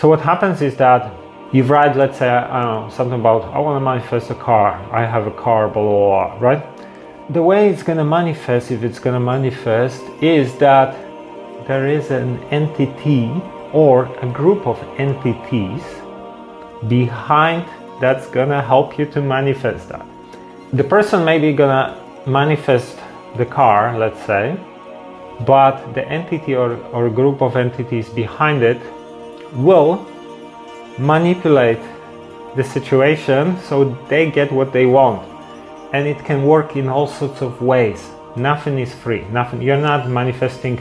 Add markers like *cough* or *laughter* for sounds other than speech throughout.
So what happens is that you've write, let's say, I don't know, something about I want to manifest a car. I have a car, blah blah blah, right? The way it's going to manifest, if it's going to manifest, is that there is an entity or a group of entities behind that's gonna help you to manifest that. The person may be gonna manifest the car, let's say, but the entity or, or group of entities behind it will manipulate the situation so they get what they want. And it can work in all sorts of ways. Nothing is free. Nothing you're not manifesting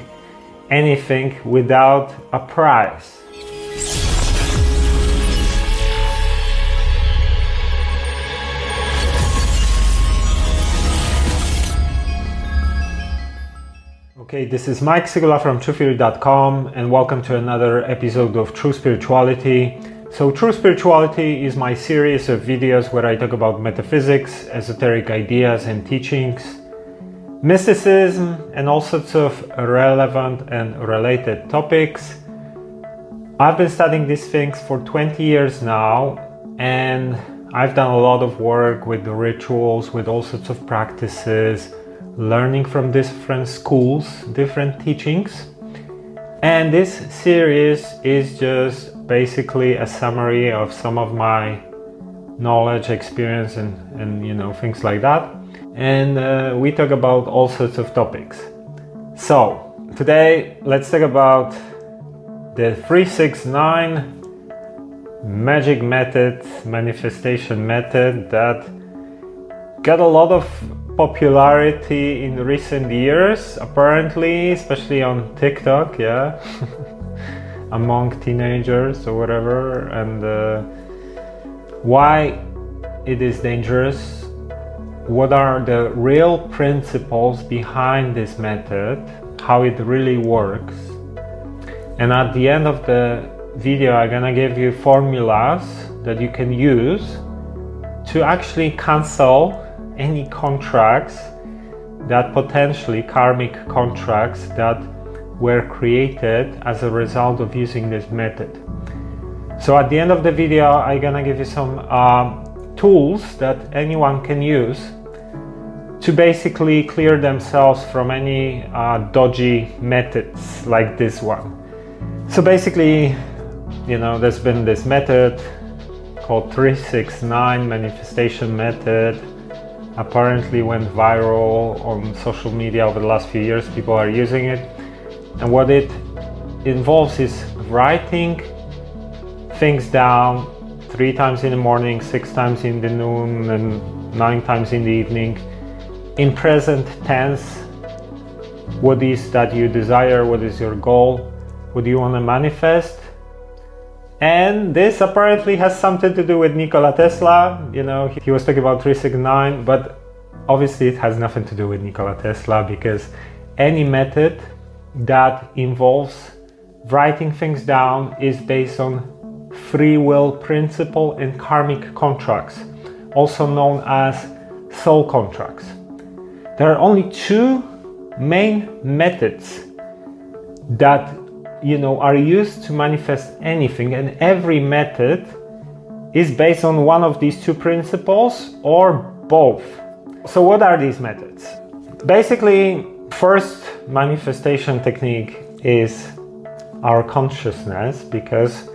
anything without a price. Okay, this is Mike Sygula from TruthTheory.com and welcome to another episode of True Spirituality. So, True Spirituality is my series of videos where I talk about metaphysics, esoteric ideas, and teachings, mysticism, and all sorts of relevant and related topics. I've been studying these things for 20 years now, and I've done a lot of work with the rituals, with all sorts of practices learning from different schools, different teachings. And this series is just basically a summary of some of my knowledge, experience, and, and you know, things like that. And uh, we talk about all sorts of topics. So, today let's talk about the 369 magic method, manifestation method that got a lot of popularity in recent years, apparently, especially on TikTok, yeah, *laughs* among teenagers or whatever, and uh, why it is dangerous, what are the real principles behind this method, how it really works, and at the end of the video, I'm gonna give you formulas that you can use to actually cancel any contracts that potentially karmic contracts that were created as a result of using this method. So at the end of the video, I'm gonna give you some uh, tools that anyone can use to basically clear themselves from any uh, dodgy methods like this one. So basically, you know, there's been this method called 369 manifestation method apparently went viral on social media over the last few years. People are using it. And what it involves is writing things down three times in the morning, six times in the noon, and nine times in the evening in present tense. What is that you desire? What is your goal? What do you want to manifest? And this apparently has something to do with Nikola Tesla. You know, he was talking about 369, but obviously it has nothing to do with Nikola Tesla because any method that involves writing things down is based on free will principle and karmic contracts, also known as soul contracts. There are only two main methods that you know are used to manifest anything and every method is based on one of these two principles or both. So what are these methods? Basically first manifestation technique is our consciousness because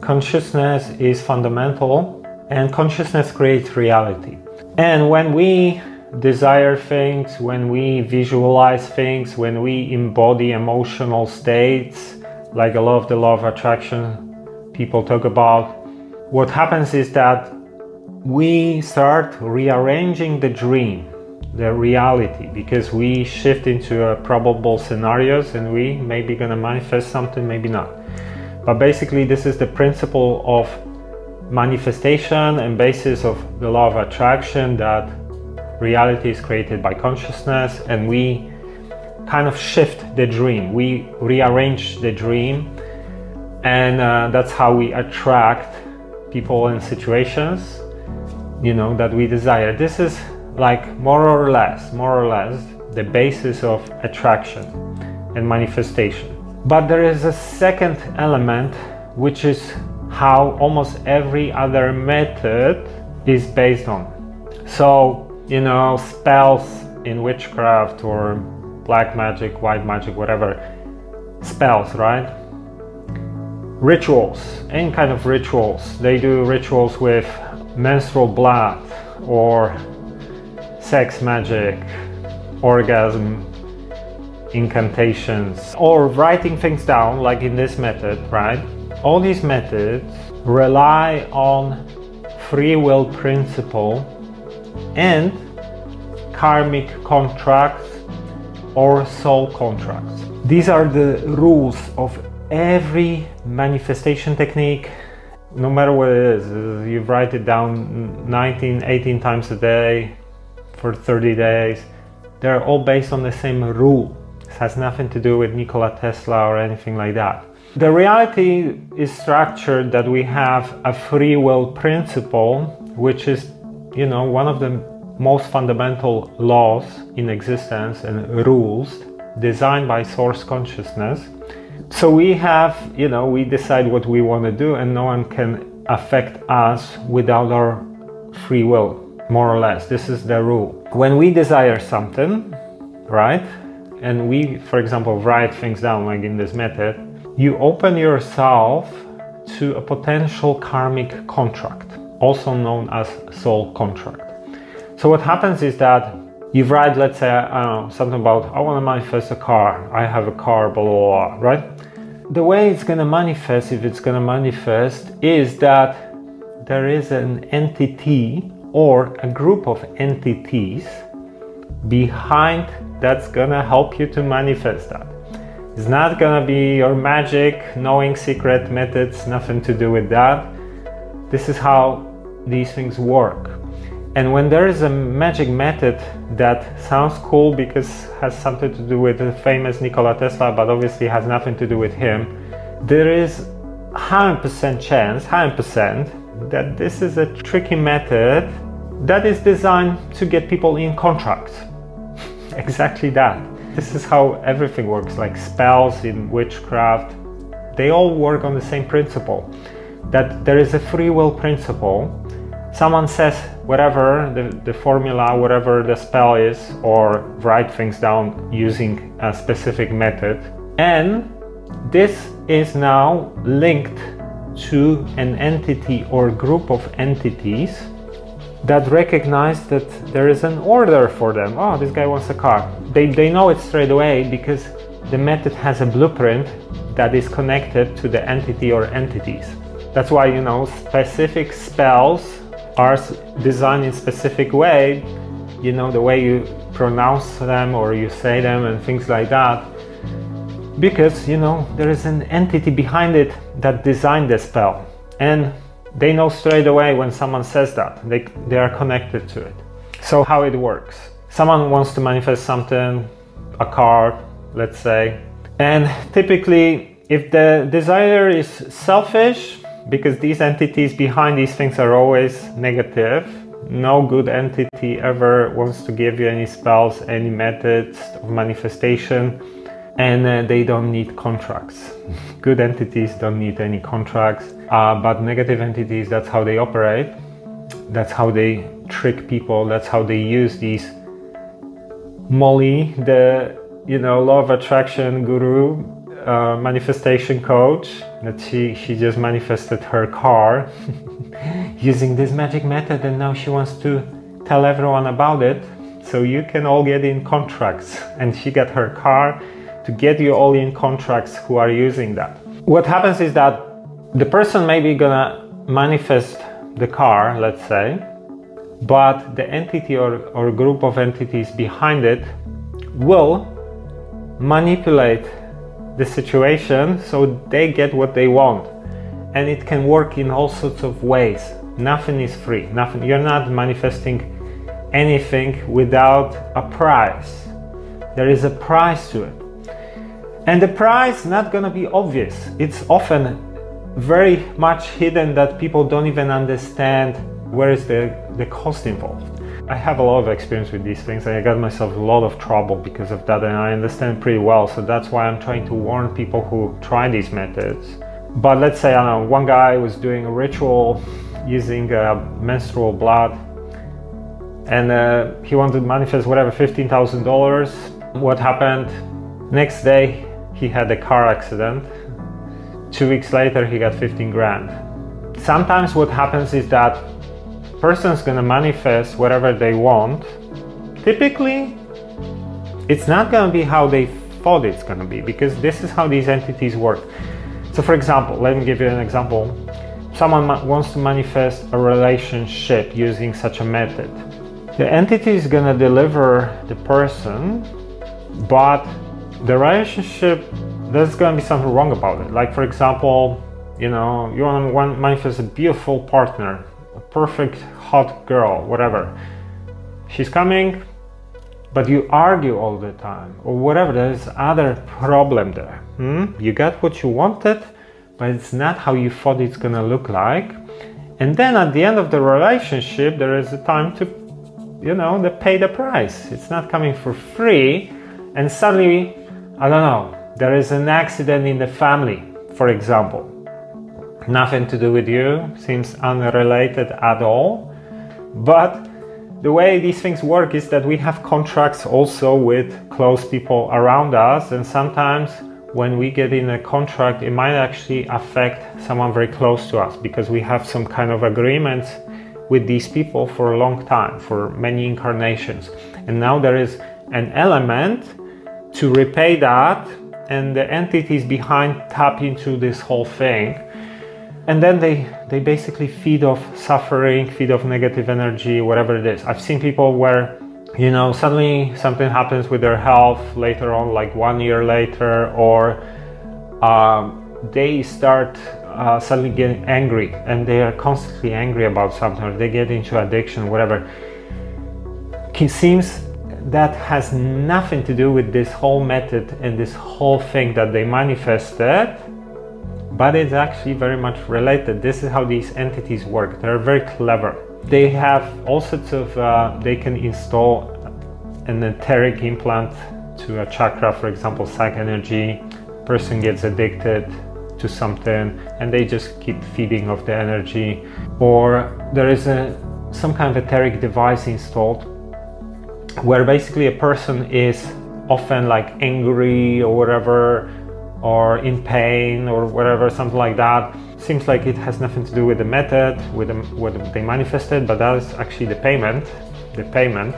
consciousness is fundamental and consciousness creates reality. And when we desire things when we visualize things when we embody emotional states like a lot of the law of attraction people talk about, what happens is that we start rearranging the dream, the reality, because we shift into a probable scenarios and we maybe gonna manifest something, maybe not. But basically, this is the principle of manifestation and basis of the law of attraction that reality is created by consciousness and we kind of shift the dream. We rearrange the dream, and uh, that's how we attract people and situations, you know, that we desire. This is like more or less, more or less, the basis of attraction and manifestation. But there is a second element which is how almost every other method is based on. So, you know, spells in witchcraft or black magic, white magic, whatever, spells, right? Rituals, any kind of rituals. They do rituals with menstrual blood or sex magic, orgasm, incantations, or writing things down, like in this method, right? All these methods rely on free will principle and karmic contracts or soul contracts. These are the rules of every manifestation technique, no matter what it is. You write it down 19, 18 times a day for 30 days. They're all based on the same rule. It has nothing to do with Nikola Tesla or anything like that. The reality is structured that we have a free will principle, which is, you know, one of the most fundamental laws in existence and rules designed by source consciousness. So we have, you know, we decide what we want to do, and no one can affect us without our free will, more or less. This is the rule. When we desire something, right, and we, for example, write things down like in this method, you open yourself to a potential karmic contract, also known as soul contract. So what happens is that you've write, let's say, know, something about I want to manifest a car. I have a car, blah blah blah, right? The way it's going to manifest, if it's going to manifest, is that there is an entity or a group of entities behind that's going to help you to manifest that. It's not gonna be your magic, knowing secret methods, nothing to do with that. This is how these things work. And when there is a magic method that sounds cool because has something to do with the famous Nikola Tesla, but obviously has nothing to do with him, there is 100% chance, 100% that this is a tricky method that is designed to get people in contracts. *laughs* exactly that. This is how everything works, like spells in witchcraft. They all work on the same principle that there is a free will principle. Someone says whatever the, the formula, whatever the spell is, or write things down using a specific method. And this is now linked to an entity or group of entities that recognize that there is an order for them. Oh, this guy wants a car. They, they know it straight away because the method has a blueprint that is connected to the entity or entities. That's why, you know, specific spells are designed in specific way, you know, the way you pronounce them or you say them and things like that. Because, you know, there is an entity behind it that designed the spell. And they know straight away when someone says that. They, they are connected to it. So, how it works someone wants to manifest something, a card, let's say, and typically, if the desire is selfish, because these entities behind these things are always negative, no good entity ever wants to give you any spells, any methods of manifestation, and uh, they don't need contracts. *laughs* good entities don't need any contracts uh, but negative entities, that's how they operate. That's how they trick people. That's how they use these. Molly, the you know law of attraction guru, manifestation coach, that she she just manifested her car *laughs* using this magic method, and now she wants to tell everyone about it, so you can all get in contracts. And she got her car to get you all in contracts who are using that. What happens is that the person may be gonna manifest the car, let's say, but the entity or, or group of entities behind it will manipulate the situation so they get what they want. And it can work in all sorts of ways. Nothing is free. Nothing you're not manifesting anything without a price. There is a price to it. And the price not gonna be obvious. It's often very much hidden that people don't even understand where is the, the cost involved. I have a lot of experience with these things. I got myself a lot of trouble because of that, and I understand pretty well. So that's why I'm trying to warn people who try these methods. but let's say I don't know, one guy was doing a ritual using uh, menstrual blood and uh, he wanted to manifest whatever $15,000. What happened? Next day, he had a car accident. Two weeks later, he got 15 grand. Sometimes what happens is that person's gonna manifest whatever they want. Typically, it's not gonna be how they thought it's gonna be because this is how these entities work. So, for example, let me give you an example. Someone wants to manifest a relationship using such a method the entity is to deliver the person, but the relationship, there's to be something wrong about it. Like, for example, you know, you want to manifest a beautiful partner, a perfect hot girl, whatever. She's coming, but you argue all the time, or whatever. There's other problem there. Hmm? You got what you wanted, but it's not how you thought it's gonna look like. And then at the end of the relationship, there is a time to you know, they pay the price. It's not coming for free. And suddenly, I don't know, there is an accident in the family, for example. Nothing to do with you, seems unrelated at all. But the way these things work is that we have contracts also with close people around us, and sometimes when we get in a contract, it might actually affect someone very close to us because we have some kind of agreements with these people for a long time, for many incarnations. And now there is an element to repay that, and the entities behind tap into this whole thing. And then they, they basically feed off suffering, feed off negative energy, whatever it is. I've seen people where, you know, suddenly something happens with their health later on, like one year later, or um, they start uh, suddenly getting angry and they are constantly angry about something or they get into addiction whatever it seems that has nothing to do with this whole method and this whole thing that they manifested but it's actually very much related. This is how these entities work. They're very clever. They have all sorts of uh, they can install an etheric implant to a chakra for example psych energy. Person gets addicted to something and they just keep feeding off the energy. Or there is a some kind of etheric device installed where basically a person is often like angry or whatever or in pain or whatever something like that. Seems like it has nothing to do with the method with the, what they manifested but that is actually the payment the payment.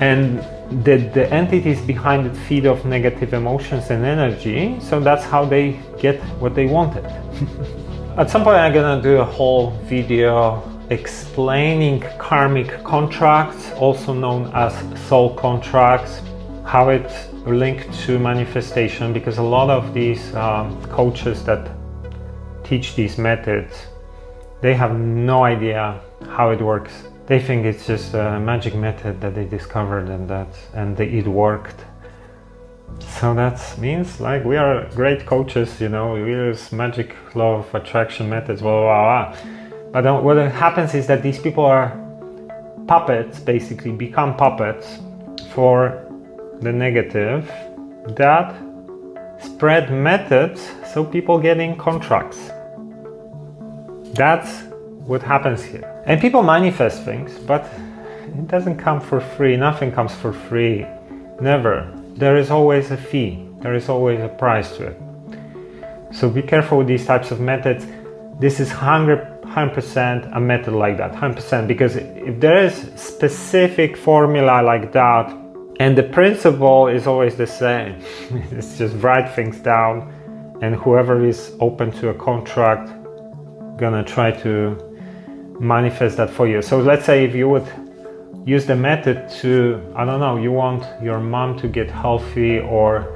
And the, the entities behind it feed off negative emotions and energy so that's how they get what they wanted. *laughs* At some point i'm gonna do a whole video explaining karmic contracts also known as soul contracts how it's linked to manifestation because a lot of these um, coaches that teach these methods they have no idea how it works. They think it's just a magic method that they discovered and that and they, it worked. So that means like we are great coaches you know we use magic law of attraction methods blah blah blah but then what happens is that these people are puppets basically become puppets for the negative that spread methods so people getting contracts that's what happens here and people manifest things, but it doesn't come for free. Nothing comes for free. Never. There is always a fee, there is always a price to it. So be careful with these types of methods. This is 100 100% a method like that 100% because if there is specific formula like that and the principle is always the same *laughs* it's just write things down and whoever is open to a contract gonna try to manifest that for you. So let's say if you would use the method to, I don't know, you want your mom to get healthy or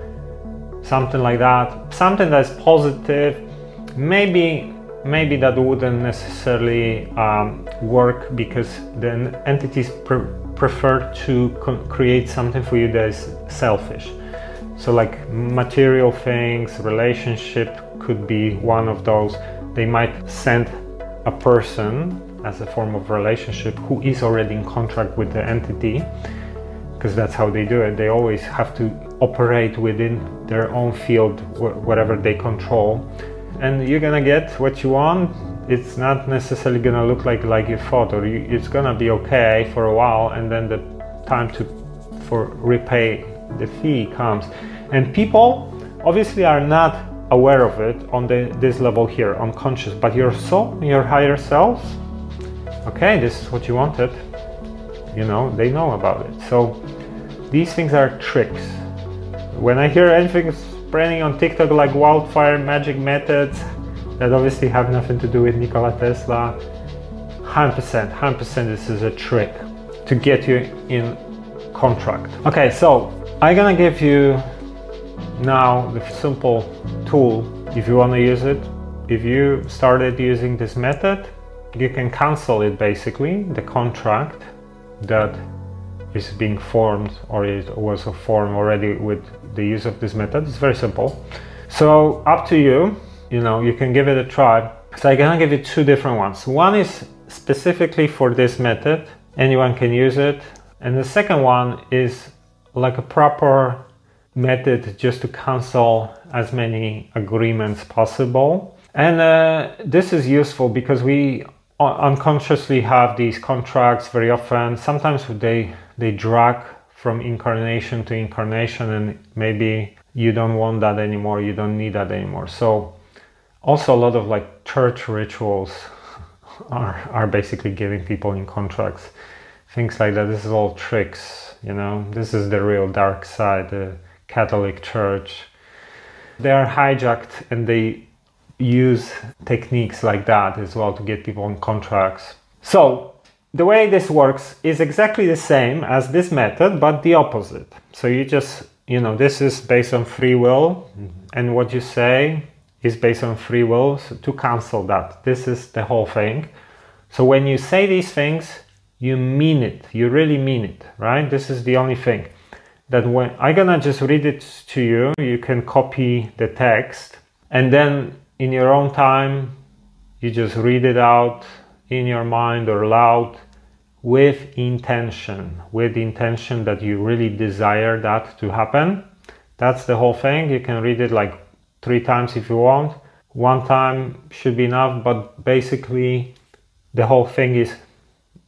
something like that, something that's positive, maybe maybe that wouldn't necessarily um, work because the entities pre- prefer to con- create something for you that is selfish. So like material things, relationship could be one of those. They might send a person as a form of relationship who is already in contract with the entity because that's how they do it they always have to operate within their own field whatever they control and you're gonna get what you want. It's not necessarily gonna look like like you thought, or you, it's gonna be okay for a while, and then the time to for repay the fee comes. And people obviously are not aware of it on the, this level here, unconscious, but your soul, your higher selves, okay, this is what you wanted. You know, they know about it. So these things are tricks. When I hear anything spreading on TikTok like wildfire magic methods that obviously have nothing to do with Nikola Tesla, 100%, 100% this is a trick to get you in contract. Okay, so I'm gonna give you now the simple tool if you want to use it. If you started using this method, you can cancel it basically, the contract that is being formed or it was formed already with the use of this method. It's very simple. So up to you, you know, you can give it a try. So I'm gonna give you two different ones. One is specifically for this method, anyone can use it. And the second one is like a proper method just to cancel as many agreements possible. And uh, this is useful because we unconsciously have these contracts very often. Sometimes they they drag from incarnation to incarnation, and maybe you don't want that anymore. You don't need that anymore. So also a lot of like church rituals *laughs* are are basically giving people in contracts, things like that. This is all tricks. You know, this is the real dark side. the Catholic Church. They are hijacked and they use techniques like that as well to get people on contracts. So, the way this works is exactly the same as this method, but the opposite. So, you just, you know, this is based on free will, and what you say is based on free will so to cancel that. This is the whole thing. So, when you say these things, you mean it, you really mean it, right? This is the only thing that when I'm gonna just read it to you, you can copy the text and then in your own time, you just read it out in your mind or loud with intention, with intention that you really desire that to happen. That's the whole thing. You can read it like three times if you want. One time should be enough, but basically the whole thing is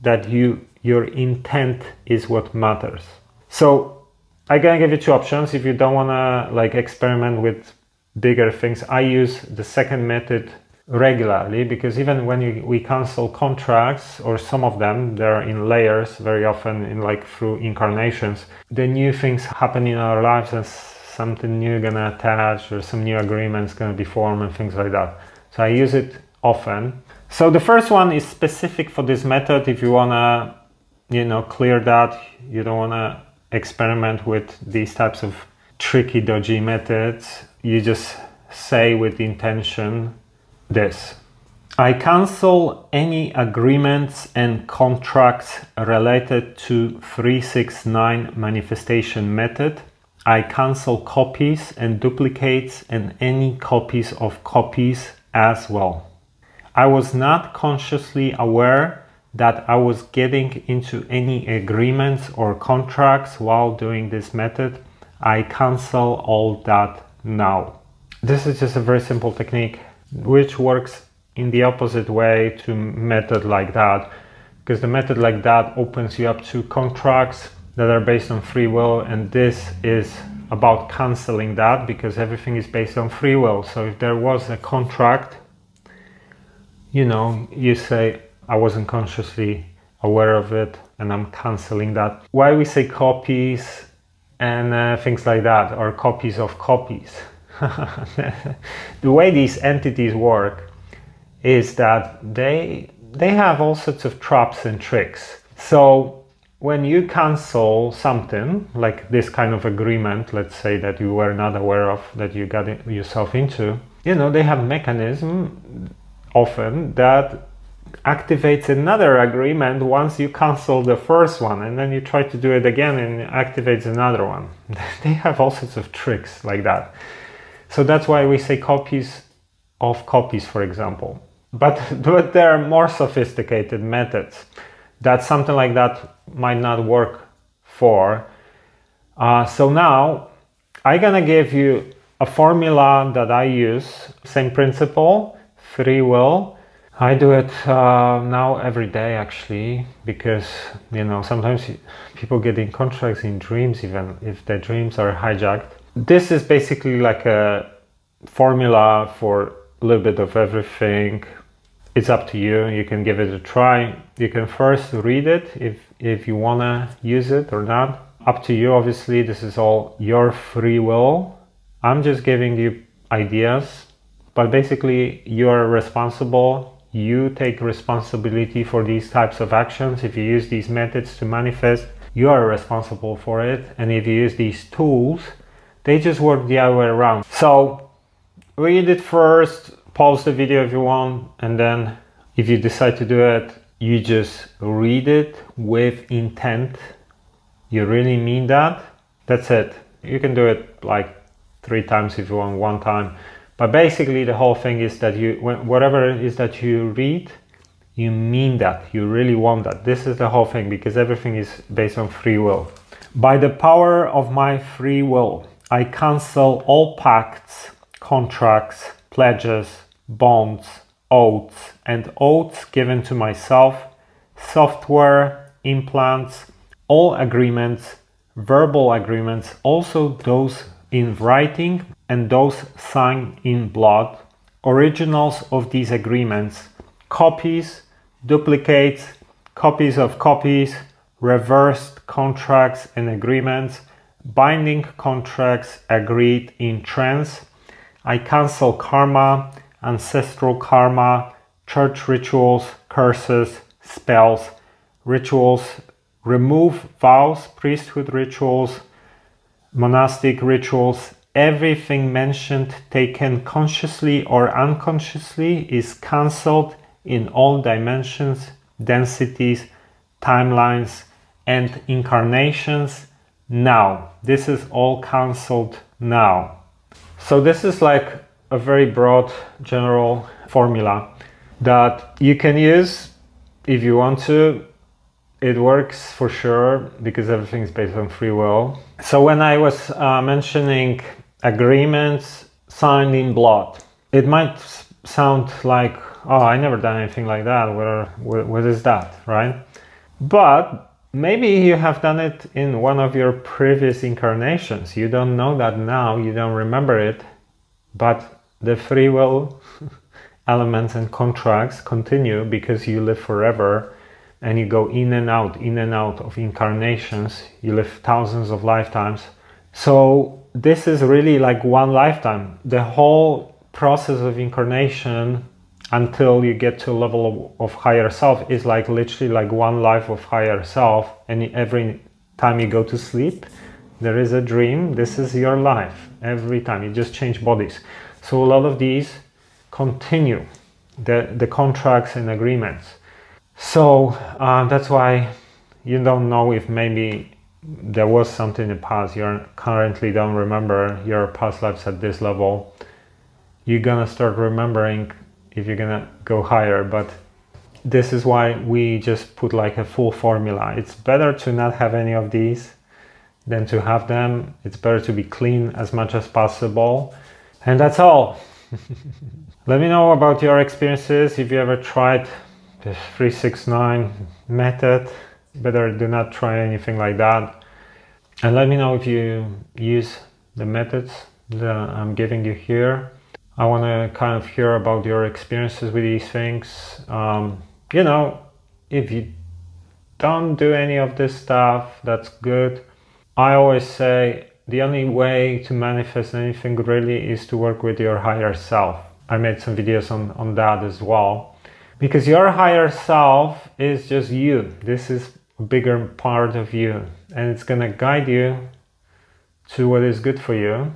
that you your intent is what matters. So I can give you two options if you don't want to like experiment with bigger things. I use the second method regularly because even when you, we cancel contracts or some of them they're in layers very often in like through incarnations the new things happen in our lives and something new gonna attach or some new agreements gonna be formed and things like that so i use it often so the first one is specific for this method if you wanna you know clear that you don't wanna experiment with these types of tricky, dodgy methods, you just say with intention this. I cancel any agreements and contracts related to 369 manifestation method. I cancel copies and duplicates and any copies of copies as well. I was not consciously aware that I was getting into any agreements or contracts while doing this method, I cancel all that now. This is just a very simple technique which works in the opposite way to method like that because the method like that opens you up to contracts that are based on free will and this is about canceling that because everything is based on free will so if there was a contract you know you say I wasn't consciously aware of it and I'm canceling that. Why we say copies and uh, things like that, or copies of copies. *laughs* the way these entities work is that they they have all sorts of traps and tricks. So when you cancel something like this kind of agreement, let's say that you were not aware of that you got yourself into, you know, they have mechanism often that activates another agreement once you cancel the first one and then you try to do it again and it activates another one. *laughs* they have all sorts of tricks like that. So that's why we say copies of copies, for example. But, *laughs* but there are more sophisticated methods that something like that might not work for. Uh, so now I'm gonna give you a formula that I use, same principle, free will. I do it uh, now every day actually because you know sometimes people get in contracts in dreams even if their dreams are hijacked. This is basically like a formula for a little bit of everything. It's up to you. You can give it a try. You can first read it if if you wanna use it or not. Up to you. Obviously, this is all your free will. I'm just giving you ideas, but basically, you're responsible. You take responsibility for these types of actions. If you use these methods to manifest, you are responsible for it. And if you use these tools, they just work the other way around. So read it first, pause the video if you want, and then if you decide to do it, you just read it with intent. You really mean that. That's it. You can do it like three times if you want, one time. But basically, the whole thing is that you, whatever it is that you read, you mean that. You really want that. This is the whole thing because everything is based on free will. By the power of my free will, I cancel all pacts, contracts, pledges, bonds, oaths, and oaths given to myself, software, implants, all agreements, verbal agreements, also those in writing and those signed in blood, originals of these agreements, copies, duplicates, copies of copies, reversed contracts and agreements, binding contracts agreed in trance. I cancel karma, ancestral karma, church rituals, curses, spells, rituals, remove vows, priesthood rituals, monastic rituals. Everything mentioned, taken consciously or unconsciously, is cancelled in all dimensions, densities, timelines, and incarnations now. This is all cancelled now. So, this is like a very broad general formula that you can use if you want to. It works for sure because everything is based on free will. So, when I was uh, mentioning agreements signed in blood, it might sound like, oh, I never done anything like that. What, what is that, right? But Maybe you have done it in one of your previous incarnations. You don't know that now, you don't remember it, but the free will *laughs* elements and contracts continue because you live forever and you go in and out, in and out of incarnations. You live thousands of lifetimes. So, this is really like one lifetime. The whole process of incarnation until you get to a level of, of, higher self is like literally like one life of higher self and every time you go to sleep there is a dream this is your life every time you just change bodies so a lot of these continue the, the contracts and agreements. So uh, that's why you don't know if maybe there was something in the past. You currently don't remember your past lives at this level. You're gonna start remembering if you're gonna go higher but this is why we just put like a full formula. It's better to not have any of these than to have them. It's better to be clean as much as possible and that's all *laughs* let me know about your experiences if you ever tried the 369 method better do not try anything like that and let me know if you use the methods that i'm giving you here I want to kind of hear about your experiences with these things. Um, you know, if you don't do any of this stuff, that's good. I always say the only way to manifest anything really is to work with your higher self. I made some videos on, on that as well. Because your higher self is just you. This is a bigger part of you. And it's going to guide you to what is good for you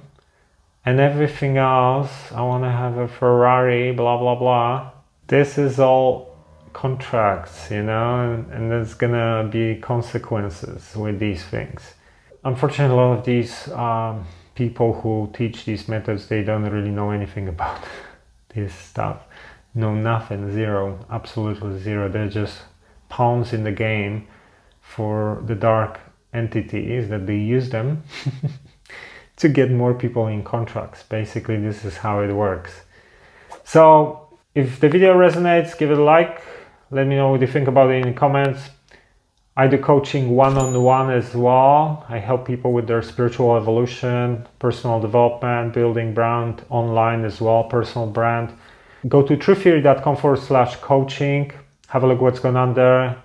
and everything else i want to have a ferrari blah blah blah this is all contracts you know and, and there's gonna be consequences with these things unfortunately a lot of these um, people who teach these methods they don't really know anything *laughs* about this stuff know nothing zero absolutely zero they're just pawns in the game for the dark entities that they use them *laughs* to get more people in contracts. Basically, this is how it works. So, if the video resonates, give it a like. Let me know what you think about it in the comments. I do coaching one on one as well. I help people with their spiritual evolution, personal development, building brand online as well, personal brand. Go to truththeory.com forward slash coaching. Have a look what's going on there.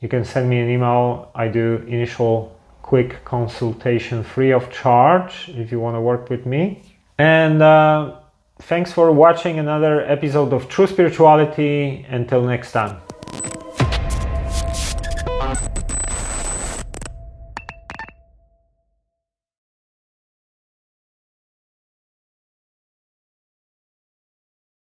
You can send me an email. I do initial quick consultation free of charge if you want to work with me. And uh, thanks for watching another episode of True Spirituality. Until next time.